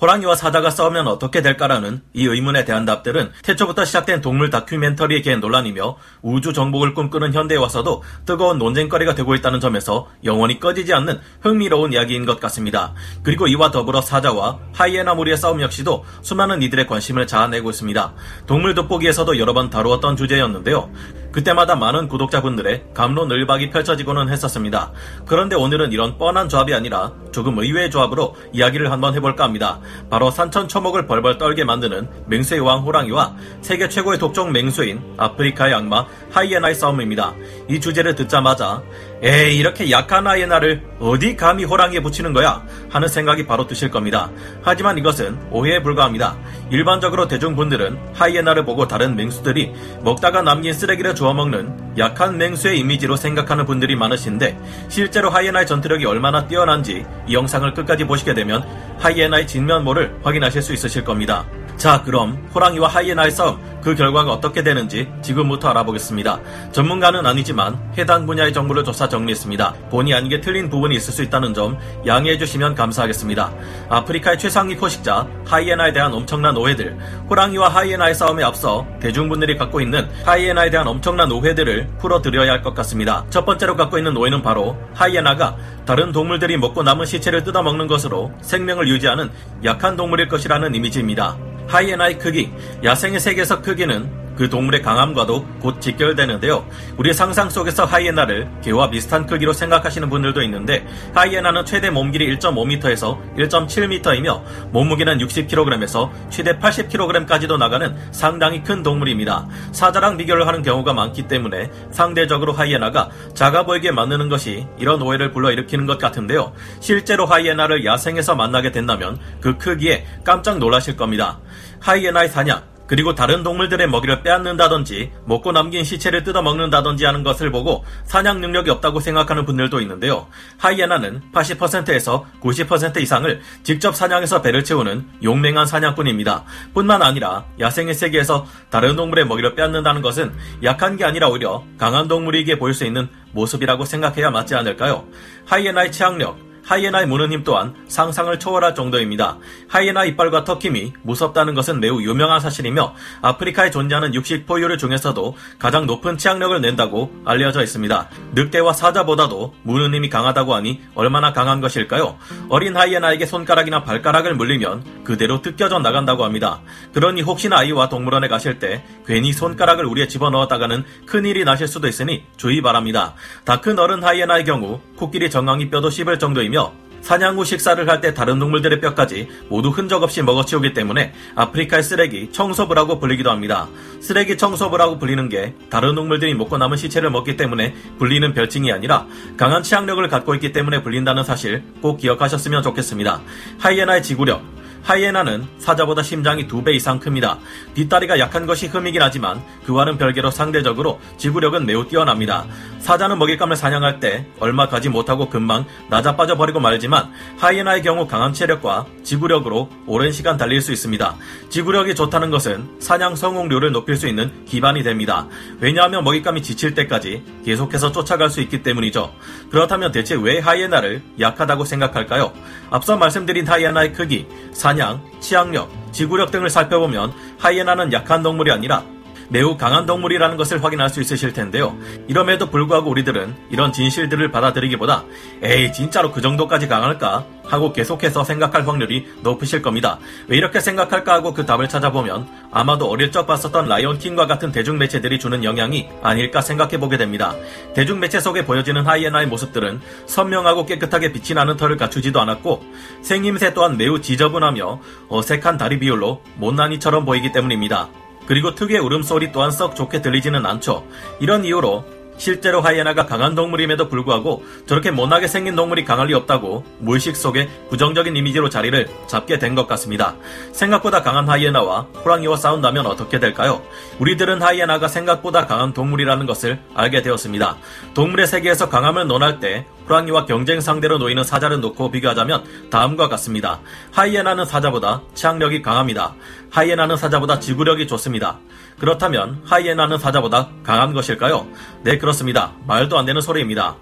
호랑이와 사자가 싸우면 어떻게 될까라는 이 의문에 대한 답들은 태초부터 시작된 동물 다큐멘터리의 논란이며 우주 정복을 꿈꾸는 현대에 와서도 뜨거운 논쟁거리가 되고 있다는 점에서 영원히 꺼지지 않는 흥미로운 이야기인 것 같습니다. 그리고 이와 더불어 사자와 하이에나 무리의 싸움 역시도 수많은 이들의 관심을 자아내고 있습니다. 동물 돋보기에서도 여러 번 다루었던 주제였는데요. 그때마다 많은 구독자분들의 감론을박이 펼쳐지고는 했었습니다. 그런데 오늘은 이런 뻔한 조합이 아니라 조금 의외의 조합으로 이야기를 한번 해볼까 합니다. 바로 산천 초목을 벌벌 떨게 만드는 맹수의 왕 호랑이와 세계 최고의 독종 맹수인 아프리카의 악마 하이에나의 싸움입니다. 이 주제를 듣자마자 에이 이렇게 약한 하이에나를 어디 감히 호랑이에 붙이는 거야 하는 생각이 바로 드실 겁니다. 하지만 이것은 오해에 불과합니다. 일반적으로 대중분들은 하이에나를 보고 다른 맹수들이 먹다가 남긴 쓰레기를 주워 먹는 약한 맹수의 이미지로 생각하는 분들이 많으신데 실제로 하이에나의 전투력이 얼마나 뛰어난지 이 영상을 끝까지 보시게 되면 하이에나의 진면모를 확인하실 수 있으실 겁니다. 자, 그럼 호랑이와 하이에나의 싸움, 그 결과가 어떻게 되는지 지금부터 알아보겠습니다. 전문가는 아니지만 해당 분야의 정보를 조사 정리했습니다. 본의 아니게 틀린 부분이 있을 수 있다는 점 양해해 주시면 감사하겠습니다. 아프리카의 최상위 포식자 하이에나에 대한 엄청난 오해들, 호랑이와 하이에나의 싸움에 앞서 대중분들이 갖고 있는 하이에나에 대한 엄청난 오해들을 풀어드려야 할 것 같습니다. 첫 번째로 갖고 있는 오해는 바로 하이에나가 다른 동물들이 먹고 남은 시체를 뜯어먹는 것으로 생명을 유지하는 약한 동물일 것이라는 이미지입니다. 하이에나의 크기, 야생의 세계에서 크기는 그 동물의 강함과도 곧 직결되는데요. 우리 상상 속에서 하이에나를 개와 비슷한 크기로 생각하시는 분들도 있는데 하이에나는 최대 몸길이 1.5m에서 1.7m이며 몸무게는 60kg에서 최대 80kg까지도 나가는 상당히 큰 동물입니다. 사자랑 비교를 하는 경우가 많기 때문에 상대적으로 하이에나가 작아 보이게 만드는 것이 이런 오해를 불러일으키는 것 같은데요. 실제로 하이에나를 야생에서 만나게 된다면 그 크기에 깜짝 놀라실 겁니다. 하이에나의 사냥, 그리고 다른 동물들의 먹이를 빼앗는다든지 먹고 남긴 시체를 뜯어먹는다든지 하는 것을 보고 사냥 능력이 없다고 생각하는 분들도 있는데요. 하이에나는 80%에서 90% 이상을 직접 사냥해서 배를 채우는 용맹한 사냥꾼입니다. 뿐만 아니라 야생의 세계에서 다른 동물의 먹이를 빼앗는다는 것은 약한 게 아니라 오히려 강한 동물이기에 보일 수 있는 모습이라고 생각해야 맞지 않을까요? 하이에나의 치악력, 하이에나의 무는 힘 또한 상상을 초월할 정도입니다. 하이에나 이빨과 턱힘이 무섭다는 것은 매우 유명한 사실이며 아프리카에 존재하는 육식 포유류 중에서도 가장 높은 치악력을 낸다고 알려져 있습니다. 늑대와 사자보다도 무는 힘이 강하다고 하니 얼마나 강한 것일까요? 어린 하이에나에게 손가락이나 발가락을 물리면 그대로 뜯겨져 나간다고 합니다. 그러니 혹시나 아이와 동물원에 가실 때 괜히 손가락을 우리에 집어넣었다가는 큰일이 나실 수도 있으니 주의 바랍니다. 다 큰 어른 하이에나의 경우 코끼리 정강이 뼈도 씹을 정도이며 사냥 후 식사를 할 때 다른 동물들의 뼈까지 모두 흔적 없이 먹어치우기 때문에 아프리카의 쓰레기 청소부라고 불리기도 합니다. 쓰레기 청소부라고 불리는 게 다른 동물들이 먹고 남은 시체를 먹기 때문에 불리는 별칭이 아니라 강한 치악력을 갖고 있기 때문에 불린다는 사실 꼭 기억하셨으면 좋겠습니다. 하이에나의 지구력, 하이에나는 사자보다 심장이 두배 이상 큽니다. 뒷다리가 약한 것이 흠이긴 하지만 그와는 별개로 상대적으로 지구력은 매우 뛰어납니다. 사자는 먹잇감을 사냥할 때 얼마 가지 못하고 금방 낮아빠져 버리고 말지만 하이에나의 경우 강한 체력과 지구력으로 오랜 시간 달릴 수 있습니다. 지구력이 좋다는 것은 사냥 성공률을 높일 수 있는 기반이 됩니다. 왜냐하면 먹잇감이 지칠 때까지 계속해서 쫓아갈 수 있기 때문이죠. 그렇다면 대체 왜 하이에나를 약하다고 생각할까요? 앞서 말씀드린 하이에나의 크기, 사냥, 치악력, 지구력 등을 살펴보면 하이에나는 약한 동물이 아니라 매우 강한 동물이라는 것을 확인할 수 있으실 텐데요. 이럼에도 불구하고 우리들은 이런 진실들을 받아들이기보다 에이 진짜로 그 정도까지 강할까 하고 계속해서 생각할 확률이 높으실 겁니다. 왜 이렇게 생각할까 하고 그 답을 찾아보면 아마도 어릴 적 봤었던 라이온킹과 같은 대중 매체들이 주는 영향이 아닐까 생각해 보게 됩니다. 대중 매체 속에 보여지는 하이에나의 모습들은 선명하고 깨끗하게 빛이 나는 털을 갖추지도 않았고 생김새 또한 매우 지저분하며 어색한 다리 비율로 못난이처럼 보이기 때문입니다. 그리고 특유의 울음소리 또한 썩 좋게 들리지는 않죠. 이런 이유로 실제로 하이에나가 강한 동물임에도 불구하고 저렇게 못나게 생긴 동물이 강할 리 없다고 무의식 속에 부정적인 이미지로 자리를 잡게 된 것 같습니다. 생각보다 강한 하이에나와 호랑이와 싸운다면 어떻게 될까요? 우리들은 하이에나가 생각보다 강한 동물이라는 것을 알게 되었습니다. 동물의 세계에서 강함을 논할 때 호랑이와 경쟁 상대로 놓이는 사자를 놓고 비교하자면 다음과 같습니다. 하이에나는 사자보다 치악력이 강합니다. 하이에나는 사자보다 지구력이 좋습니다. 그렇다면 하이에나는 사자보다 강한 것일까요? 네, 그렇습니다. 말도 안 되는 소리입니다.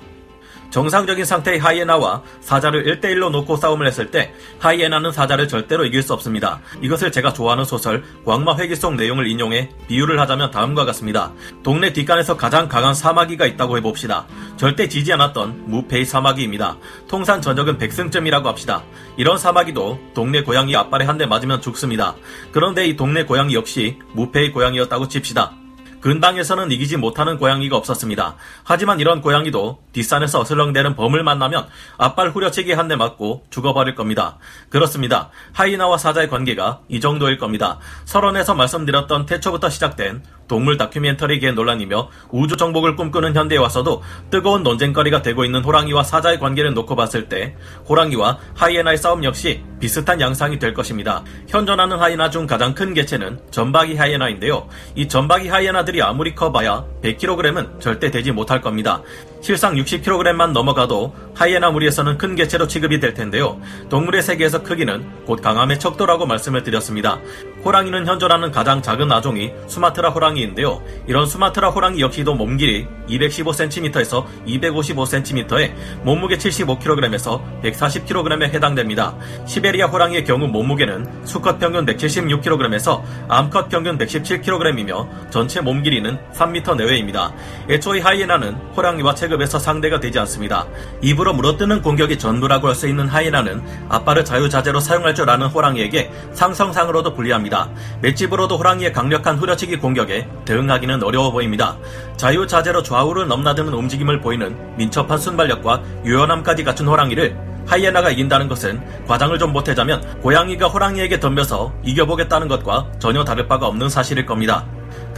정상적인 상태의 하이에나와 사자를 1대1로 놓고 싸움을 했을 때 하이에나는 사자를 절대로 이길 수 없습니다. 이것을 제가 좋아하는 소설 광마 회기 속 내용을 인용해 비유를 하자면 다음과 같습니다. 동네 뒷간에서 가장 강한 사마귀가 있다고 해봅시다. 절대 지지 않았던 무패의 사마귀입니다. 통산 전적은 100승점이라고 합시다. 이런 사마귀도 동네 고양이 앞발에 한 대 맞으면 죽습니다. 그런데 이 동네 고양이 역시 무패의 고양이였다고 칩시다. 근방에서는 이기지 못하는 고양이가 없었습니다. 하지만 이런 고양이도 뒷산에서 어슬렁대는 범을 만나면 앞발 후려치기 한 대 맞고 죽어버릴 겁니다. 그렇습니다. 하이나와 사자의 관계가 이 정도일 겁니다. 설원에서 말씀드렸던 태초부터 시작된 동물 다큐멘터리계의 논란이며 우주 정복을 꿈꾸는 현대에 와서도 뜨거운 논쟁거리가 되고 있는 호랑이와 사자의 관계를 놓고 봤을 때 호랑이와 하이에나의 싸움 역시 비슷한 양상이 될 것입니다. 현존하는 하이에나 중 가장 큰 개체는 전박이 하이에나인데요. 이 전박이 하이에나들이 아무리 커봐야 100kg은 절대 되지 못할 겁니다. 실상 60kg만 넘어가도 하이에나 무리에서는 큰 개체로 취급이 될 텐데요. 동물의 세계에서 크기는 곧 강함의 척도라고 말씀을 드렸습니다. 호랑이는 현존하는 가장 작은 아종이 수마트라 호랑이인데요. 이런 수마트라 호랑이 역시도 몸길이 215cm에서 255cm에 몸무게 75kg에서 140kg에 해당됩니다. 시베리아 호랑이의 경우 몸무게는 수컷 평균 176kg에서 암컷 평균 117kg이며 전체 몸 길이는 3m 내외입니다. 애초에 하이에나는 호랑이와 체 급에서 상대가 되지 않습니다. 입으로 물어뜯는 공격이 전부라고 할 수 있는 하이에나는 앞발을 자유자재로 사용할 줄 아는 호랑이에게 상성상으로도 불리합니다. 맷집으로도 호랑이의 강력한 후려치기 공격에 대응하기는 어려워 보입니다. 자유자재로 좌우를 넘나드는 움직임을 보이는 민첩한 순발력과 유연함까지 갖춘 호랑이를 하이에나가 이긴다는 것은 과장을 좀 보태자면 고양이가 호랑이에게 덤벼서 이겨보겠다는 것과 전혀 다를 바가 없는 사실일 겁니다.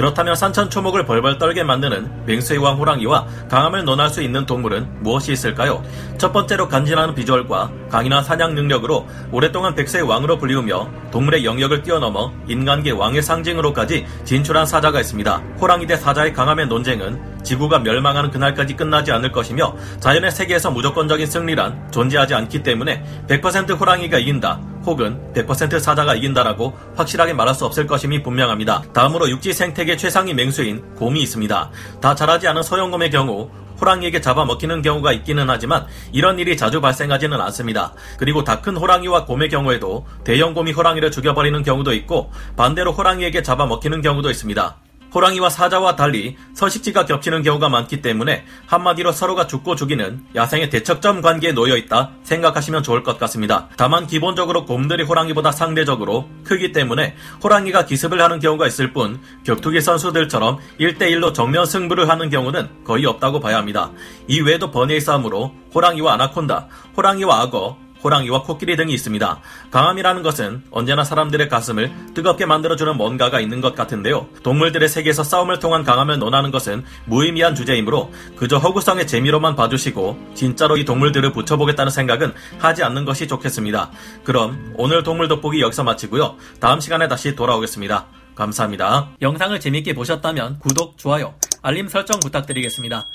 그렇다면 산천초목을 벌벌 떨게 만드는 맹수의 왕 호랑이와 강함을 논할 수 있는 동물은 무엇이 있을까요? 첫 번째로 간지나는 비주얼과 강인한 사냥 능력으로 오랫동안 백세의 왕으로 불리우며 동물의 영역을 뛰어넘어 인간계 왕의 상징으로까지 진출한 사자가 있습니다. 호랑이 대 사자의 강함의 논쟁은 지구가 멸망하는 그날까지 끝나지 않을 것이며 자연의 세계에서 무조건적인 승리란 존재하지 않기 때문에 100% 호랑이가 이긴다. 혹은 100% 사자가 이긴다라고 확실하게 말할 수 없을 것임이 분명합니다. 다음으로 육지 생태계 최상위 맹수인 곰이 있습니다. 다 자라지 않은 소형곰의 경우 호랑이에게 잡아먹히는 경우가 있기는 하지만 이런 일이 자주 발생하지는 않습니다. 그리고 다 큰 호랑이와 곰의 경우에도 대형 곰이 호랑이를 죽여버리는 경우도 있고 반대로 호랑이에게 잡아먹히는 경우도 있습니다. 호랑이와 사자와 달리 서식지가 겹치는 경우가 많기 때문에 한마디로 서로가 죽고 죽이는 야생의 대척점 관계에 놓여 있다 생각하시면 좋을 것 같습니다. 다만 기본적으로 곰들이 호랑이보다 상대적으로 크기 때문에 호랑이가 기습을 하는 경우가 있을 뿐 격투기 선수들처럼 1대1로 정면 승부를 하는 경우는 거의 없다고 봐야 합니다. 이 외에도 번외의 싸움으로 호랑이와 아나콘다, 호랑이와 악어, 호랑이와 코끼리 등이 있습니다. 강함이라는 것은 언제나 사람들의 가슴을 뜨겁게 만들어주는 뭔가가 있는 것 같은데요. 동물들의 세계에서 싸움을 통한 강함을 논하는 것은 무의미한 주제이므로 그저 허구성의 재미로만 봐주시고 진짜로 이 동물들을 붙여보겠다는 생각은 하지 않는 것이 좋겠습니다. 그럼 오늘 동물 돋보기 여기서 마치고요. 다음 시간에 다시 돌아오겠습니다. 감사합니다. 영상을 재밌게 보셨다면 구독, 좋아요, 알림 설정 부탁드리겠습니다.